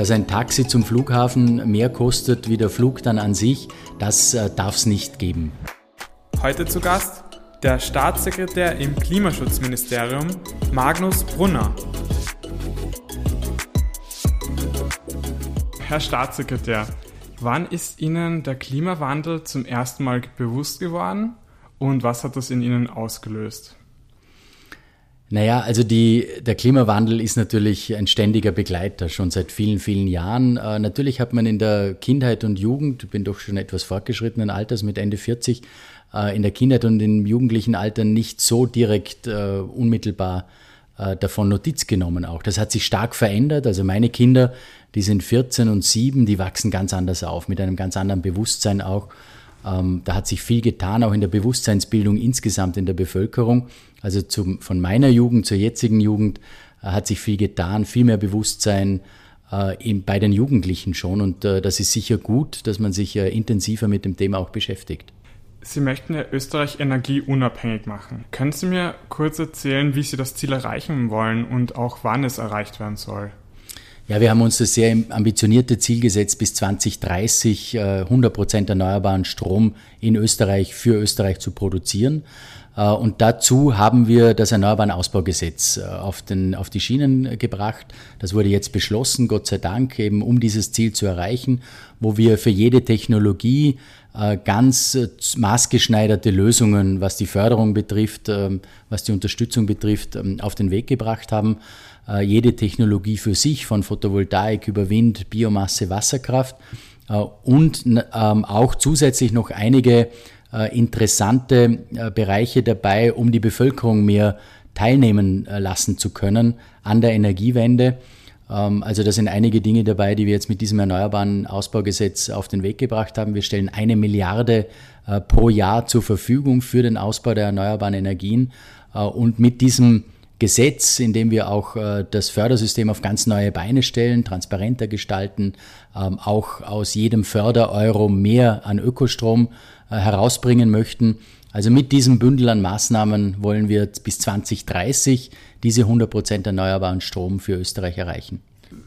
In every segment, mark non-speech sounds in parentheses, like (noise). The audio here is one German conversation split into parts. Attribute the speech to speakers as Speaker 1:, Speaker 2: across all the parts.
Speaker 1: Dass ein Taxi zum Flughafen mehr kostet wie der Flug dann an sich, das äh, darf es nicht geben.
Speaker 2: Heute zu Gast der Staatssekretär im Klimaschutzministerium, Magnus Brunner. Herr Staatssekretär, wann ist Ihnen der Klimawandel zum ersten Mal bewusst geworden und was hat das in Ihnen ausgelöst?
Speaker 1: Naja, also die, der Klimawandel ist natürlich ein ständiger Begleiter, schon seit vielen, vielen Jahren. Äh, natürlich hat man in der Kindheit und Jugend, ich bin doch schon etwas fortgeschrittenen Alters mit Ende 40, äh, in der Kindheit und im jugendlichen Alter nicht so direkt äh, unmittelbar äh, davon Notiz genommen auch. Das hat sich stark verändert. Also meine Kinder, die sind 14 und 7, die wachsen ganz anders auf, mit einem ganz anderen Bewusstsein auch. Ähm, da hat sich viel getan, auch in der Bewusstseinsbildung insgesamt in der Bevölkerung. Also zum, von meiner Jugend zur jetzigen Jugend äh, hat sich viel getan, viel mehr Bewusstsein äh, in, bei den Jugendlichen schon. Und äh, das ist sicher gut, dass man sich äh, intensiver mit dem Thema auch beschäftigt.
Speaker 2: Sie möchten ja Österreich energieunabhängig machen. Können Sie mir kurz erzählen, wie Sie das Ziel erreichen wollen und auch wann es erreicht werden soll?
Speaker 1: Ja, wir haben uns das sehr ambitionierte Ziel gesetzt, bis 2030 100 Prozent erneuerbaren Strom in Österreich für Österreich zu produzieren. Äh, und dazu haben wir das Erneuerbaren Ausbaugesetz äh, auf, den, auf die Schienen gebracht. Das wurde jetzt beschlossen, Gott sei Dank, eben um dieses Ziel zu erreichen, wo wir für jede Technologie äh, ganz maßgeschneiderte Lösungen, was die Förderung betrifft, ähm, was die Unterstützung betrifft, ähm, auf den Weg gebracht haben. Jede Technologie für sich, von Photovoltaik über Wind, Biomasse, Wasserkraft und ähm, auch zusätzlich noch einige äh, interessante äh, Bereiche dabei, um die Bevölkerung mehr teilnehmen äh, lassen zu können an der Energiewende. Ähm, also da sind einige Dinge dabei, die wir jetzt mit diesem Erneuerbaren Ausbaugesetz auf den Weg gebracht haben. Wir stellen eine Milliarde pro Jahr zur Verfügung für den Ausbau der erneuerbaren Energien. Und mit diesem Gesetz, in dem wir auch das Fördersystem auf ganz neue Beine stellen, transparenter gestalten, ähm, auch aus jedem Fördereuro mehr an Ökostrom äh, herausbringen möchten. Also mit diesem Bündel an Maßnahmen wollen wir bis 2030 diese 100% erneuerbaren Strom für Österreich erreichen.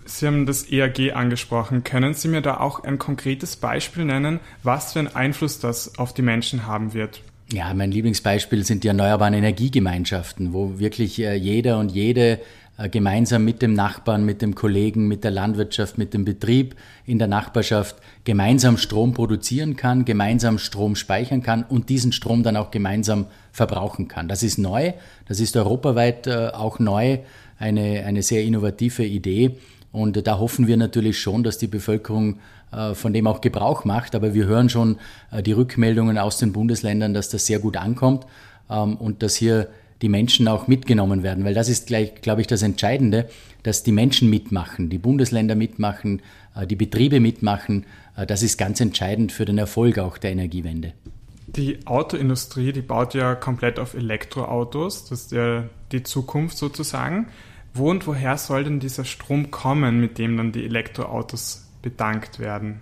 Speaker 2: Sie haben das EAG angesprochen. Können Sie mir da auch ein konkretes Beispiel nennen, was für einen Einfluss das auf die Menschen haben wird?
Speaker 1: Ja, mein Lieblingsbeispiel sind die erneuerbaren Energiegemeinschaften, wo wirklich äh, jeder und jede gemeinsam mit dem Nachbarn, mit dem Kollegen, mit der Landwirtschaft, mit dem Betrieb in der Nachbarschaft gemeinsam Strom produzieren kann, gemeinsam Strom speichern kann und diesen Strom dann auch gemeinsam verbrauchen kann. Das ist neu, das ist europaweit äh, auch neu, eine, eine sehr innovative Idee. Und da hoffen wir natürlich schon, dass die Bevölkerung äh, von dem auch Gebrauch macht. Aber wir hören schon die Rückmeldungen aus den Bundesländern, dass das sehr gut ankommt ähm, und dass hier die Menschen auch mitgenommen werden, weil das ist gleich, glaube ich, das Entscheidende, dass die Menschen mitmachen, die Bundesländer mitmachen, äh, die Betriebe mitmachen. Äh, das ist ganz entscheidend für den Erfolg auch der Energiewende.
Speaker 2: Die Autoindustrie, die baut ja komplett auf Elektroautos, das ist ja die Zukunft sozusagen. Wo und woher soll denn dieser Strom kommen, mit dem dann die Elektroautos bedankt werden?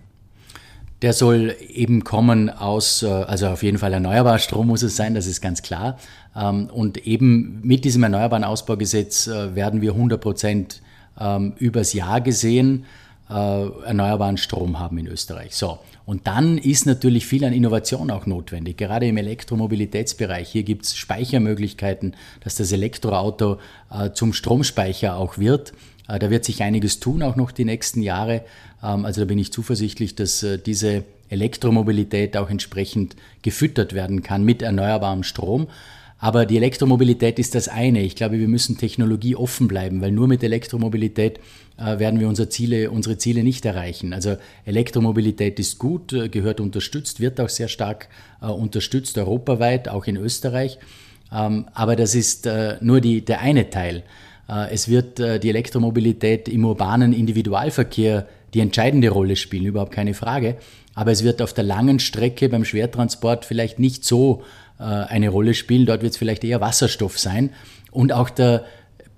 Speaker 1: Der soll eben kommen aus, äh, also auf jeden Fall erneuerbarer Strom muss es sein, das ist ganz klar. Ähm, und eben mit diesem Erneuerbaren Ausbaugesetz äh, werden wir 100 Prozent ähm, übers Jahr gesehen äh, erneuerbaren Strom haben in Österreich. So. Und dann ist natürlich viel an Innovation auch notwendig, gerade im Elektromobilitätsbereich. Hier gibt es Speichermöglichkeiten, dass das Elektroauto zum Stromspeicher auch wird. Da wird sich einiges tun, auch noch die nächsten Jahre. Ähm, also da bin ich zuversichtlich, dass äh, diese Elektromobilität auch entsprechend gefüttert werden kann mit erneuerbarem Strom. Aber die Elektromobilität ist das eine. Ich glaube, wir müssen Technologie offen bleiben, weil nur mit Elektromobilität äh, werden wir unsere Ziele, unsere Ziele nicht erreichen. Also Elektromobilität ist gut, äh, gehört unterstützt, wird auch sehr stark unterstützt, europaweit, auch in Österreich. Ähm, aber das ist nur die, der eine Teil. Es wird die Elektromobilität im urbanen Individualverkehr die entscheidende Rolle spielen, überhaupt keine Frage. Aber es wird auf der langen Strecke beim Schwertransport vielleicht nicht so äh, eine Rolle spielen. Dort wird es vielleicht eher Wasserstoff sein. Und auch der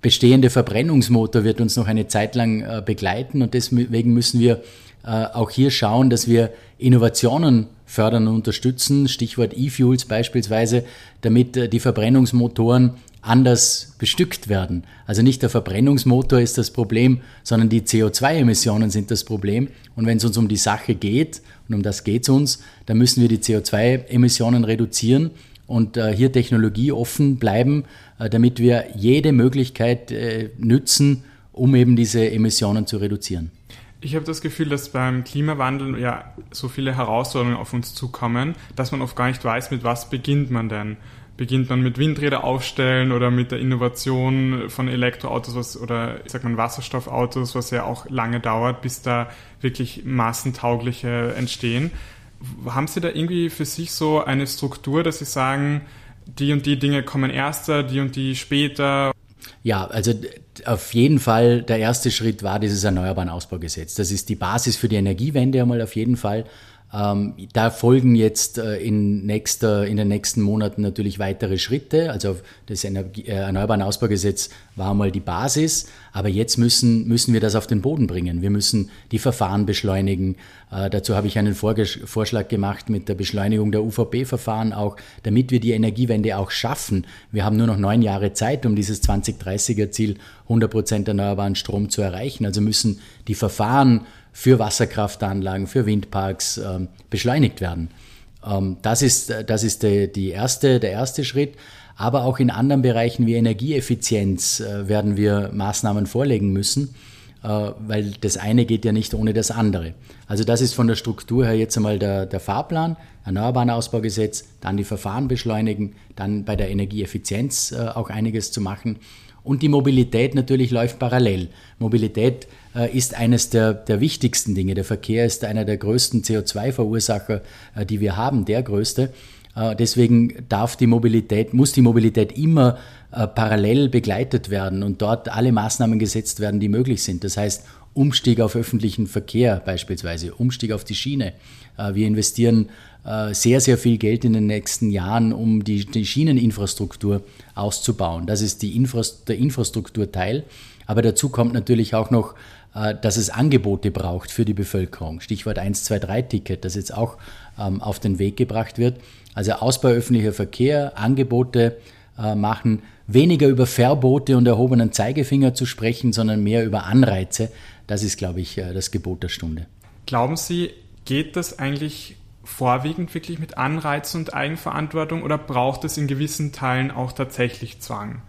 Speaker 1: bestehende Verbrennungsmotor wird uns noch eine Zeit lang äh, begleiten. Und deswegen müssen wir äh, auch hier schauen, dass wir Innovationen fördern und unterstützen. Stichwort E-Fuels beispielsweise, damit äh, die Verbrennungsmotoren anders bestückt werden. Also nicht der Verbrennungsmotor ist das Problem, sondern die CO2-Emissionen sind das Problem. Und wenn es uns um die Sache geht, und um das geht es uns, dann müssen wir die CO2-Emissionen reduzieren und äh, hier technologieoffen bleiben, äh, damit wir jede Möglichkeit äh, nützen, um eben diese Emissionen zu reduzieren.
Speaker 2: Ich habe das Gefühl, dass beim Klimawandel ja so viele Herausforderungen auf uns zukommen, dass man oft gar nicht weiß, mit was beginnt man denn. Beginnt man mit Windräder aufstellen oder mit der Innovation von Elektroautos was, oder ich sag mal Wasserstoffautos, was ja auch lange dauert, bis da wirklich massentaugliche entstehen. Haben Sie da irgendwie für sich so eine Struktur, dass Sie sagen, die und die Dinge kommen erster, die und die später?
Speaker 1: Ja, also auf jeden Fall der erste Schritt war dieses Erneuerbaren Ausbaugesetz. Das ist die Basis für die Energiewende einmal auf jeden Fall. Ähm, da folgen jetzt äh, in, nächster, in den nächsten Monaten natürlich weitere Schritte. Also das Energie, äh, Erneuerbaren Ausbaugesetz war mal die Basis, aber jetzt müssen, müssen wir das auf den Boden bringen. Wir müssen die Verfahren beschleunigen. Äh, dazu habe ich einen Vorges Vorschlag gemacht mit der Beschleunigung der UVP-Verfahren auch, damit wir die Energiewende auch schaffen. Wir haben nur noch neun Jahre Zeit, um dieses 2030er-Ziel 100% erneuerbaren Strom zu erreichen. Also müssen die Verfahren für Wasserkraftanlagen, für Windparks ähm, beschleunigt werden. Ähm, das ist, das ist die, die erste, der erste Schritt. Aber auch in anderen Bereichen wie Energieeffizienz äh, werden wir Maßnahmen vorlegen müssen, äh, weil das eine geht ja nicht ohne das andere. Also das ist von der Struktur her jetzt einmal der, der Fahrplan, Erneuerbaren Ausbaugesetz, dann die Verfahren beschleunigen, dann bei der Energieeffizienz äh, auch einiges zu machen. Und die Mobilität natürlich läuft parallel. Mobilität äh, ist eines der, der wichtigsten Dinge. Der Verkehr ist einer der größten CO2-Verursacher, äh, die wir haben, der größte. Äh, deswegen darf die Mobilität, muss die Mobilität immer parallel begleitet werden und dort alle Maßnahmen gesetzt werden, die möglich sind. Das heißt, Umstieg auf öffentlichen Verkehr beispielsweise, Umstieg auf die Schiene. Wir investieren sehr, sehr viel Geld in den nächsten Jahren, um die, die Schieneninfrastruktur auszubauen. Das ist die Infrast der Infrastrukturteil. Aber dazu kommt natürlich auch noch äh, dass es Angebote braucht für die Bevölkerung. Stichwort 123-Ticket, das jetzt auch ähm, auf den Weg gebracht wird. Also Ausbau öffentlicher Verkehr, Angebote äh, machen, weniger über Verbote und erhobenen Zeigefinger zu sprechen, sondern mehr über Anreize. Das ist, glaube ich, äh, das Gebot der Stunde.
Speaker 2: Glauben Sie, geht das eigentlich vorwiegend wirklich mit Anreizen und Eigenverantwortung oder braucht es in gewissen Teilen auch tatsächlich Zwang?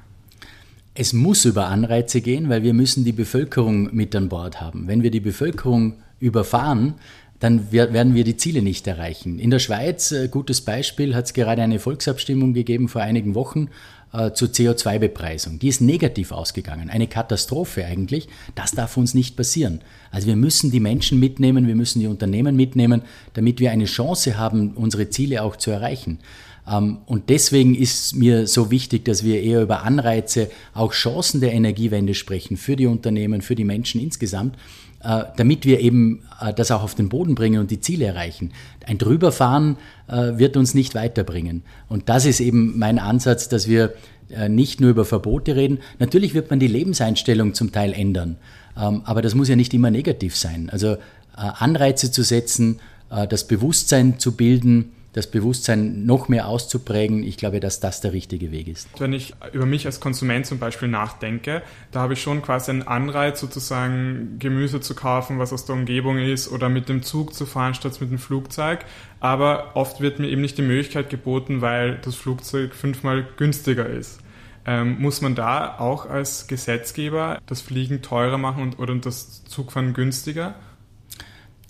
Speaker 1: Es muss über Anreize gehen, weil wir müssen die Bevölkerung mit an Bord haben. Wenn wir die Bevölkerung überfahren, dann werden wir die Ziele nicht erreichen. In der Schweiz, äh, gutes Beispiel, hat es gerade eine Volksabstimmung gegeben vor einigen Wochen äh, zur CO2-Bepreisung. Die ist negativ ausgegangen. Eine Katastrophe eigentlich. Das darf uns nicht passieren. Also wir müssen die Menschen mitnehmen, wir müssen die Unternehmen mitnehmen, damit wir eine Chance haben, unsere Ziele auch zu erreichen. Ähm, und deswegen ist mir so wichtig, dass wir eher über Anreize, auch Chancen der Energiewende sprechen für die Unternehmen, für die Menschen insgesamt, damit wir eben äh, das auch auf den Boden bringen und die Ziele erreichen. Ein Drüberfahren äh, wird uns nicht weiterbringen. Und das ist eben mein Ansatz, dass wir nicht nur über Verbote reden. Natürlich wird man die Lebenseinstellung zum Teil ändern, ähm, aber das muss ja nicht immer negativ sein. Also Anreize zu setzen, das Bewusstsein zu bilden, das Bewusstsein noch mehr auszuprägen. Ich glaube, dass das der richtige Weg ist.
Speaker 2: Wenn ich über mich als Konsument zum Beispiel nachdenke, da habe ich schon quasi einen Anreiz, sozusagen Gemüse zu kaufen, was aus der Umgebung ist, oder mit dem Zug zu fahren statt mit dem Flugzeug. Aber oft wird mir eben nicht die Möglichkeit geboten, weil das Flugzeug fünfmal günstiger ist. Ähm, muss man da auch als Gesetzgeber das Fliegen teurer machen und, oder das Zugfahren günstiger?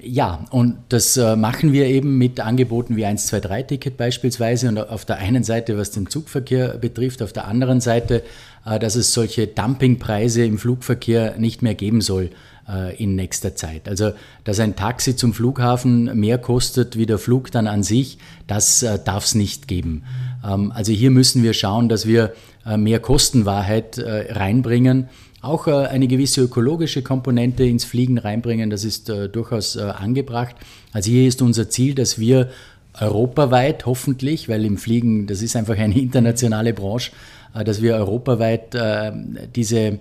Speaker 1: Ja, und das äh, machen wir eben mit Angeboten wie 123-Ticket beispielsweise und auf der einen Seite, was den Zugverkehr betrifft, auf der anderen Seite, äh, dass es solche Dumpingpreise im Flugverkehr nicht mehr geben soll äh, in nächster Zeit. Also, dass ein Taxi zum Flughafen mehr kostet wie der Flug dann an sich, das darf es nicht geben. Ähm, also hier müssen wir schauen, dass wir mehr Kostenwahrheit reinbringen auch äh, eine gewisse ökologische Komponente ins Fliegen reinbringen. Das ist äh, durchaus äh, angebracht. Also hier ist unser Ziel, dass wir europaweit hoffentlich, weil im Fliegen, das ist einfach eine (laughs) internationale Branche, dass wir europaweit diese,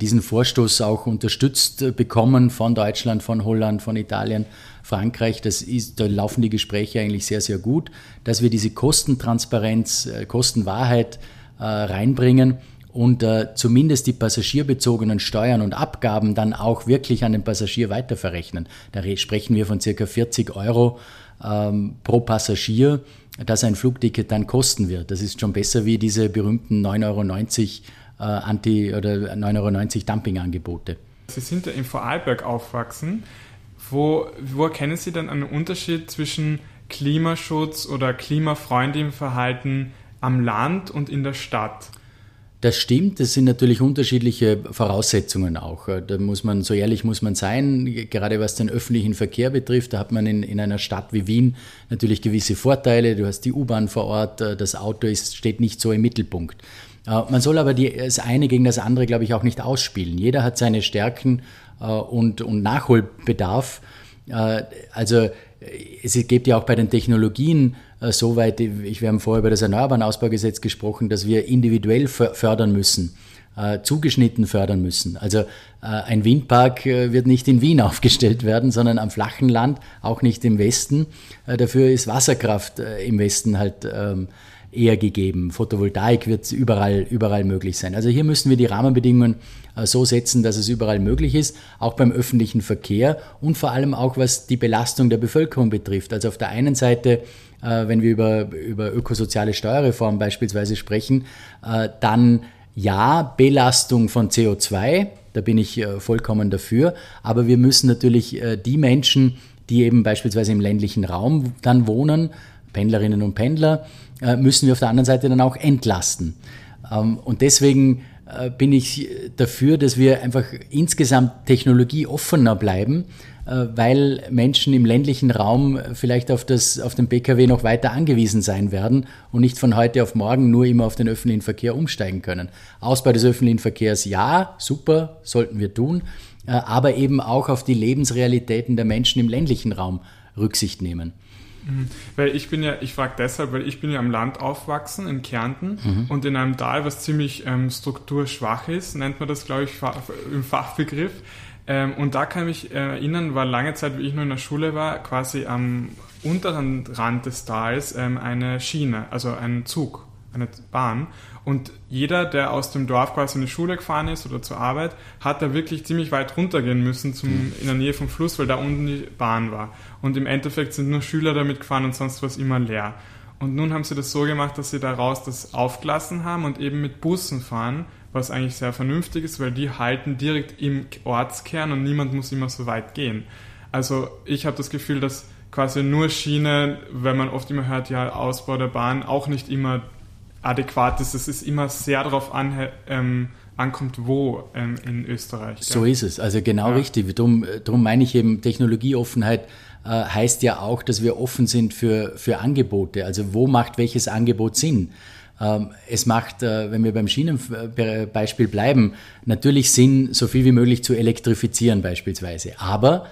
Speaker 1: diesen Vorstoß auch unterstützt bekommen von Deutschland, von Holland, von Italien, Frankreich. Das ist, da laufen die Gespräche eigentlich sehr, sehr gut, dass wir diese Kostentransparenz, Kostenwahrheit reinbringen und äh, zumindest die passagierbezogenen Steuern und Abgaben dann auch wirklich an den Passagier weiterverrechnen. Da sprechen wir von circa 40 Euro ähm, pro Passagier, das ein Flugticket dann kosten wird. Das ist schon besser wie diese berühmten 9,90 Euro äh, Anti- oder 9,90 Euro Dumpingangebote.
Speaker 2: Sie sind ja in Vorarlberg aufwachsen. Wo, wo erkennen Sie dann einen Unterschied zwischen Klimaschutz oder klimafreundlichem Verhalten am Land und in der Stadt?
Speaker 1: Das stimmt, das sind natürlich unterschiedliche Voraussetzungen auch. Da muss man, so ehrlich muss man sein, gerade was den öffentlichen Verkehr betrifft, da hat man in, in einer Stadt wie Wien natürlich gewisse Vorteile. Du hast die U-Bahn vor Ort, das Auto ist, steht nicht so im Mittelpunkt. Äh, man soll aber die, das eine gegen das andere, glaube ich, auch nicht ausspielen. Jeder hat seine Stärken äh, und, und Nachholbedarf. Äh, also es gibt ja auch bei den Technologien so weit, ich, wir haben vorher über das Erneuerbaren Ausbaugesetz gesprochen, dass wir individuell fördern müssen, zugeschnitten fördern müssen. Also ein Windpark wird nicht in Wien (laughs) aufgestellt werden, sondern am flachen Land, auch nicht im Westen. Dafür ist Wasserkraft im Westen halt ähm, eher gegeben. Photovoltaik wird überall, überall möglich sein. Also hier müssen wir die Rahmenbedingungen äh, so setzen, dass es überall möglich ist, auch beim öffentlichen Verkehr und vor allem auch was die Belastung der Bevölkerung betrifft. Also auf der einen Seite, äh, wenn wir über, über ökosoziale Steuerreform beispielsweise sprechen, äh, dann ja, Belastung von CO2, da bin ich vollkommen dafür, aber wir müssen natürlich die Menschen, die eben beispielsweise im ländlichen Raum dann wohnen, Pendlerinnen und Pendler, äh, müssen wir auf der anderen Seite dann auch entlasten. Ähm, und deswegen äh, bin ich dafür, dass wir einfach insgesamt technologieoffener bleiben, äh, weil Menschen im ländlichen Raum vielleicht auf, das, auf den Pkw noch weiter angewiesen sein werden und nicht von heute auf morgen nur immer auf den öffentlichen Verkehr umsteigen können. Ausbau des öffentlichen Verkehrs, ja, super, sollten wir tun, aber eben auch auf die Lebensrealitäten der Menschen im ländlichen Raum Rücksicht nehmen.
Speaker 2: Mhm. Weil ich bin ja, ich frage deshalb, weil ich bin ja am Land aufwachsen, in Kärnten mhm. und in einem Tal, was ziemlich ähm, strukturschwach ist, nennt man das, glaube ich, im Fachbegriff. Ähm, und da kann ich mich erinnern, war lange Zeit, wie ich noch in der Schule war, quasi am unteren Rand des Tals ähm, eine Schiene, also ein Zug, eine Bahn. Und jeder, der aus dem Dorf quasi in die Schule gefahren ist oder zur Arbeit, hat da wirklich ziemlich weit runtergehen müssen zum, mhm. in der Nähe vom Fluss, weil da unten die Bahn war. Und im Endeffekt sind nur Schüler damit gefahren und sonst war es immer leer. Und nun haben sie das so gemacht, dass sie daraus das aufgelassen haben und eben mit Bussen fahren, was eigentlich sehr vernünftig ist, weil die halten direkt im Ortskern und niemand muss immer so weit gehen. Also ich habe das Gefühl, dass quasi nur Schiene, wenn man oft immer hört, ja, Ausbau der Bahn, auch nicht immer adäquat ist. Es ist immer sehr darauf an, ähm, ankommt, wo ähm, in Österreich.
Speaker 1: So ist es, also genau ja. richtig. Darum, darum meine ich eben, Technologieoffenheit äh, heißt ja auch, dass wir offen sind für, für Angebote. Also wo macht welches Angebot Sinn? Ähm, es macht, äh, wenn wir beim Schienenbeispiel bleiben, natürlich Sinn, so viel wie möglich zu elektrifizieren beispielsweise. Aber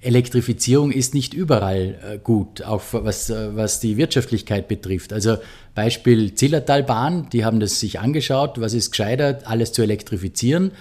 Speaker 1: Elektrifizierung ist nicht überall äh, gut, auch was, äh, was die Wirtschaftlichkeit betrifft. Also Beispiel Zillertalbahn, die haben das sich angeschaut, was ist gescheitert, alles zu elektrifizieren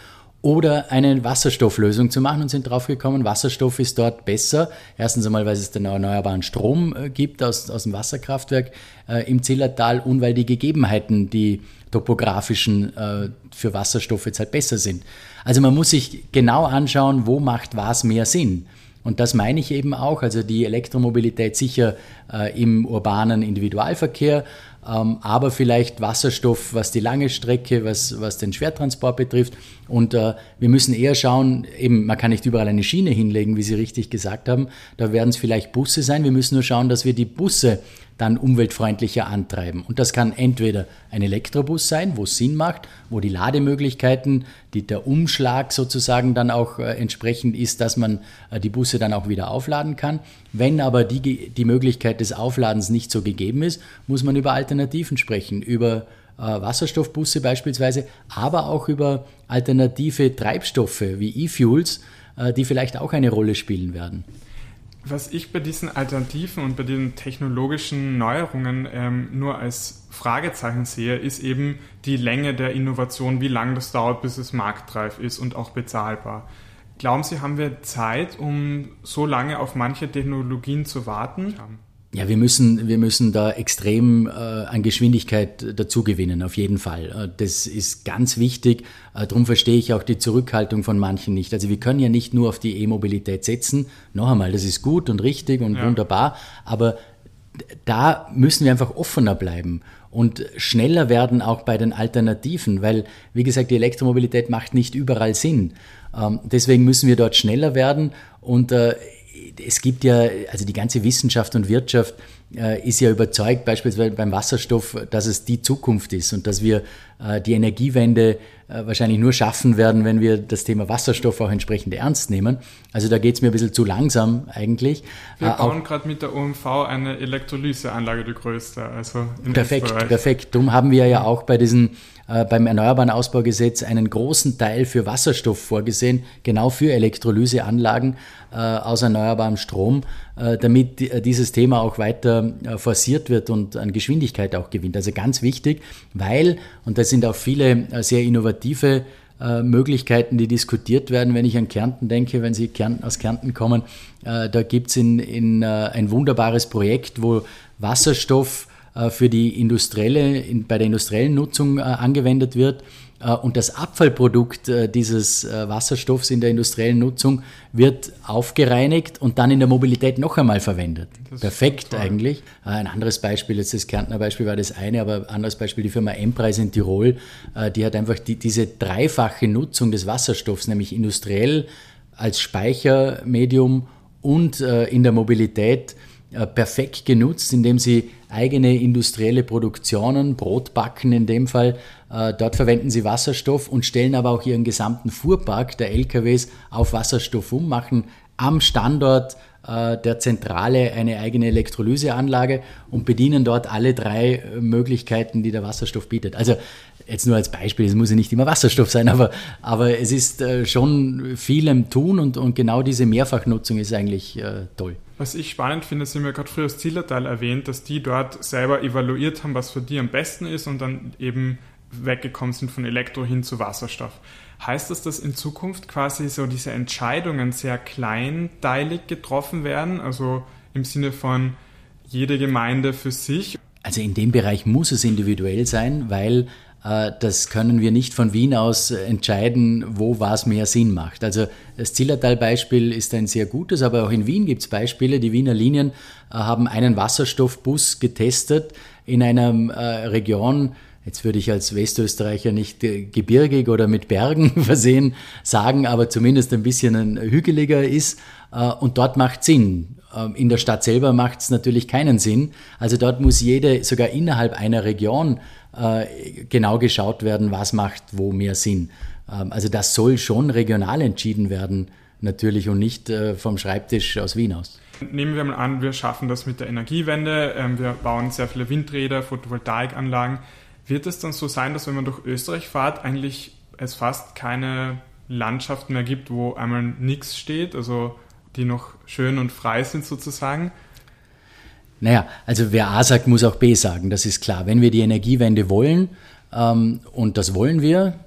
Speaker 1: oder eine Wasserstofflösung zu machen und sind draufgekommen, Wasserstoff ist dort besser. Erstens einmal, weil es den erneuerbaren Strom äh, gibt aus, aus dem Wasserkraftwerk äh, im Zillertal und weil die Gegebenheiten, die topografischen äh, für Wasserstoff jetzt halt besser sind. Also man muss sich genau anschauen, wo macht was mehr Sinn. Und das meine ich eben auch, also die Elektromobilität sicher äh, im urbanen Individualverkehr, aber vielleicht Wasserstoff, was die lange Strecke, was, was den Schwertransport betrifft. Und äh, wir müssen eher schauen, eben, man kann nicht überall eine Schiene hinlegen, wie Sie richtig gesagt haben. Da werden es vielleicht Busse sein. Wir müssen nur schauen, dass wir die Busse dann umweltfreundlicher antreiben. Und das kann entweder ein Elektrobus sein, wo es Sinn macht, wo die Lademöglichkeiten, die, der Umschlag sozusagen dann auch äh, entsprechend ist, dass man äh, die Busse dann auch wieder aufladen kann. Wenn aber die, die Möglichkeit des Aufladens nicht so gegeben ist, muss man über Alternativen sprechen, über äh, Wasserstoffbusse beispielsweise, aber auch über alternative Treibstoffe wie E-Fuels, äh, die vielleicht auch eine Rolle spielen werden.
Speaker 2: Was ich bei diesen Alternativen und bei diesen technologischen Neuerungen ähm, nur als Fragezeichen sehe, ist eben die Länge der Innovation, wie lange das dauert, bis es marktreif ist und auch bezahlbar. Glauben Sie, haben wir Zeit, um so lange auf manche Technologien zu warten?
Speaker 1: Ja, wir müssen, wir müssen da extrem äh, an Geschwindigkeit dazu gewinnen, auf jeden Fall. Äh, das ist ganz wichtig. Äh, darum verstehe ich auch die Zurückhaltung von manchen nicht. Also wir können ja nicht nur auf die E-Mobilität setzen. Noch einmal, das ist gut und richtig und ja. wunderbar, aber da müssen wir einfach offener bleiben und schneller werden auch bei den Alternativen, weil, wie gesagt, die Elektromobilität macht nicht überall Sinn. Ähm, deswegen müssen wir dort schneller werden und äh, es gibt ja, also die ganze Wissenschaft und Wirtschaft äh, ist ja überzeugt, beispielsweise beim Wasserstoff, dass es die Zukunft ist und dass wir äh, die Energiewende äh, wahrscheinlich nur schaffen werden, wenn wir das Thema Wasserstoff auch entsprechend ernst nehmen. Also da geht es mir ein bisschen zu langsam eigentlich.
Speaker 2: Wir bauen gerade mit der OMV eine Elektrolyseanlage, die größte. Also
Speaker 1: perfekt, Österreich. perfekt. Darum haben wir ja auch bei diesen äh, beim Erneuerbaren Ausbaugesetz einen großen Teil für Wasserstoff vorgesehen, genau für Elektrolyseanlagen äh, aus erneuerbarem Strom, äh, damit die, dieses Thema auch weiter forciert wird und an Geschwindigkeit auch gewinnt. Also ganz wichtig, weil, und da sind auch viele sehr innovative Möglichkeiten, die diskutiert werden. Wenn ich an Kärnten denke, wenn Sie aus Kärnten kommen, da gibt es in, in, ein wunderbares Projekt, wo Wasserstoff für die industrielle, bei der industriellen Nutzung äh, angewendet wird. Äh, und das Abfallprodukt dieses Wasserstoffs in der industriellen Nutzung wird aufgereinigt und dann in der Mobilität noch einmal verwendet. Perfekt eigentlich. Ein anderes Beispiel, jetzt das Kärntner Beispiel war das eine, aber ein anderes Beispiel, die Firma Empreis in Tirol, die hat einfach die, diese dreifache Nutzung des Wasserstoffs, nämlich industriell als Speichermedium und in der Mobilität perfekt genutzt, indem sie eigene industrielle Produktionen, Brotbacken in dem Fall. Äh, dort verwenden sie Wasserstoff und stellen aber auch ihren gesamten Fuhrpark der LKWs auf Wasserstoff um, machen am Standort äh, der Zentrale eine eigene Elektrolyseanlage und bedienen dort alle drei äh, Möglichkeiten, die der Wasserstoff bietet. Also jetzt nur als Beispiel, es muss ja nicht immer Wasserstoff sein, aber, aber es ist schon viel im Tun und, und genau diese Mehrfachnutzung ist eigentlich toll.
Speaker 2: Was ich spannend finde, Sie haben ja gerade früher das Zillertal erwähnt, dass die dort selber evaluiert haben, was für die am besten ist und dann eben weggekommen sind von Elektro hin zu Wasserstoff. Heißt das, dass in Zukunft quasi so diese Entscheidungen sehr kleinteilig getroffen werden, also im Sinne von jede Gemeinde für sich?
Speaker 1: Also in dem Bereich muss es individuell sein, weil das können wir nicht von Wien aus entscheiden, wo was mehr Sinn macht. Also das Zillertal-Beispiel ist ein sehr gutes, aber auch in Wien gibt es Beispiele. Die Wiener Linien äh, haben einen Wasserstoffbus getestet in einer äh, Region, jetzt würde ich als Westösterreicher nicht gebirgig oder mit Bergen (laughs) versehen sagen, aber zumindest ein bisschen hügeliger ist. Und dort macht Sinn. Ähm, in der Stadt selber macht es natürlich keinen Sinn. Also dort muss jede, sogar innerhalb einer Region, äh, genau geschaut werden, was macht wo mehr Sinn. Ähm, also das soll schon regional entschieden werden, natürlich, und nicht äh, vom Schreibtisch aus Wien aus.
Speaker 2: Nehmen wir mal an, wir schaffen das mit der Energiewende, ähm, wir bauen sehr viele Windräder, Photovoltaikanlagen. Wird es dann so sein, dass wenn man durch Österreich fährt, eigentlich es fast keine Landschaft mehr gibt, wo einmal nichts steht, also die noch schön und frei sind sozusagen?
Speaker 1: Naja, also wer A sagt, muss auch B sagen, das ist klar. Wenn wir die Energiewende wollen, ähm, und das wollen wir,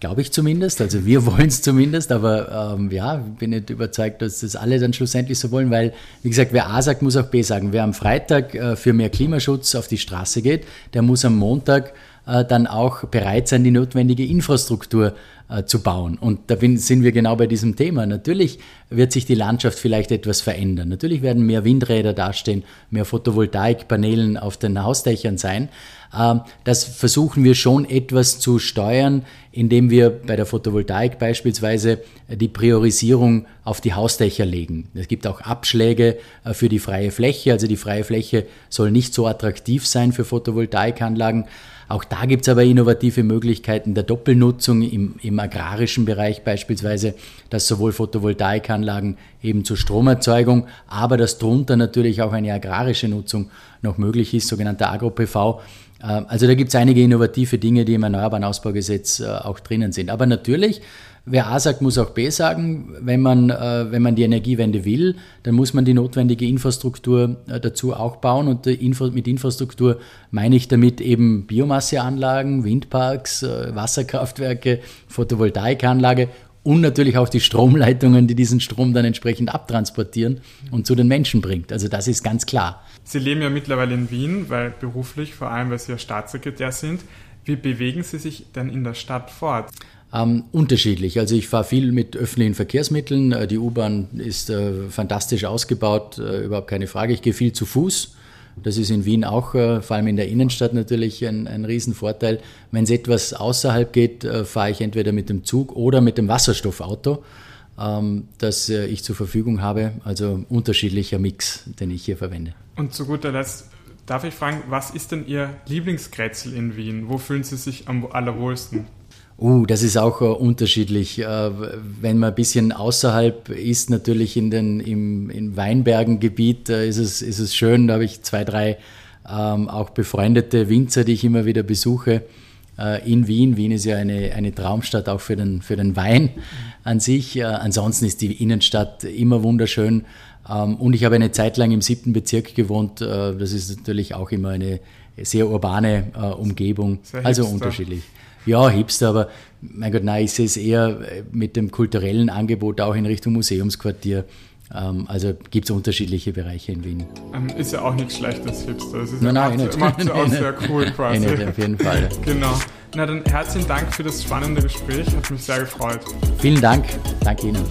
Speaker 1: glaube ich zumindest, also wir (laughs) wollen es zumindest, aber ähm, ja, bin nicht überzeugt, dass das alle dann schlussendlich so wollen, weil, wie gesagt, wer A sagt, muss auch B sagen. Wer am Freitag äh, für mehr Klimaschutz auf die Straße geht, der muss am Montag dann auch bereit sein, die notwendige Infrastruktur äh, zu bauen. Und da sind wir genau bei diesem Thema. Natürlich wird sich die Landschaft vielleicht etwas verändern. Natürlich werden mehr Windräder dastehen, mehr Photovoltaikpanelen auf den Hausdächern sein. Ähm, das versuchen wir schon etwas zu steuern, indem wir bei der Photovoltaik beispielsweise die Priorisierung auf die Hausdächer legen. Es gibt auch Abschläge äh, für die freie Fläche. Also die freie Fläche soll nicht so attraktiv sein für Photovoltaikanlagen. Auch da gibt es aber innovative Möglichkeiten der Doppelnutzung im, im agrarischen Bereich beispielsweise, dass sowohl Photovoltaikanlagen eben zur Stromerzeugung, aber dass drunter natürlich auch eine agrarische Nutzung noch möglich ist, sogenannter Agro-PV. Äh, also da gibt es einige innovative Dinge, die im Erneuerbaren Ausbaugesetz äh, auch drinnen sind. Aber natürlich wer A sagt, muss auch B sagen. Wenn man, äh, wenn man die Energiewende will, dann muss man die notwendige Infrastruktur äh, dazu auch bauen. Und mit Infrastruktur meine ich damit eben Biomasseanlagen, Windparks, Wasserkraftwerke, Photovoltaikanlage und natürlich auch die Stromleitungen, die diesen Strom dann entsprechend abtransportieren und zu den Menschen bringt. Also das ist ganz klar.
Speaker 2: Sie leben ja mittlerweile in Wien, weil beruflich, vor allem weil Sie ja Staatssekretär sind. Wie bewegen Sie sich denn in der Stadt fort?
Speaker 1: Ähm, unterschiedlich. Also ich fahre viel mit öffentlichen Verkehrsmitteln. Äh, die U-Bahn ist äh, fantastisch ausgebaut, äh, überhaupt keine Frage. Ich gehe viel zu Fuß. Das ist in Wien auch, äh, vor allem in der Innenstadt natürlich ein, ein Riesenvorteil. Wenn es etwas außerhalb geht, äh, fahre ich entweder mit dem Zug oder mit dem Wasserstoffauto, ähm, das äh, ich zur Verfügung habe. Also unterschiedlicher Mix, den ich hier verwende.
Speaker 2: Und zu guter Letzt darf ich fragen, was ist denn Ihr Lieblingskretzel in Wien? Wo fühlen Sie sich am allerwohlsten?
Speaker 1: Uh, das ist auch uh, unterschiedlich. Uh, wenn man ein bisschen außerhalb ist, natürlich in den, im, im Weinbergengebiet, uh, ist, es, ist es schön. Da habe ich zwei, drei ähm, auch befreundete Winzer, die ich immer wieder besuche in Wien. Wien ist ja eine, eine Traumstadt auch für den, für den Wein an sich. ansonsten ist die Innenstadt immer wunderschön. Ähm, und ich habe eine Zeit lang im siebten Bezirk gewohnt. das ist natürlich auch immer eine sehr urbane Umgebung. Also unterschiedlich ja, Hipster, aber mein Gott, nein, ich sehe es eher äh, mit dem kulturellen Angebot auch in Richtung Museumsquartier. Ähm, also gibt es unterschiedliche Bereiche in Wien.
Speaker 2: Ähm, ist ja auch nichts Schlechtes, Hipster. Das ist
Speaker 1: nein, ja, nein,
Speaker 2: macht es (laughs) auch sehr cool quasi.
Speaker 1: Nein, auf jeden Fall. (laughs)
Speaker 2: genau. Na dann herzlichen Dank für das spannende Gespräch, hat mich sehr gefreut.
Speaker 1: Vielen Dank, danke Ihnen.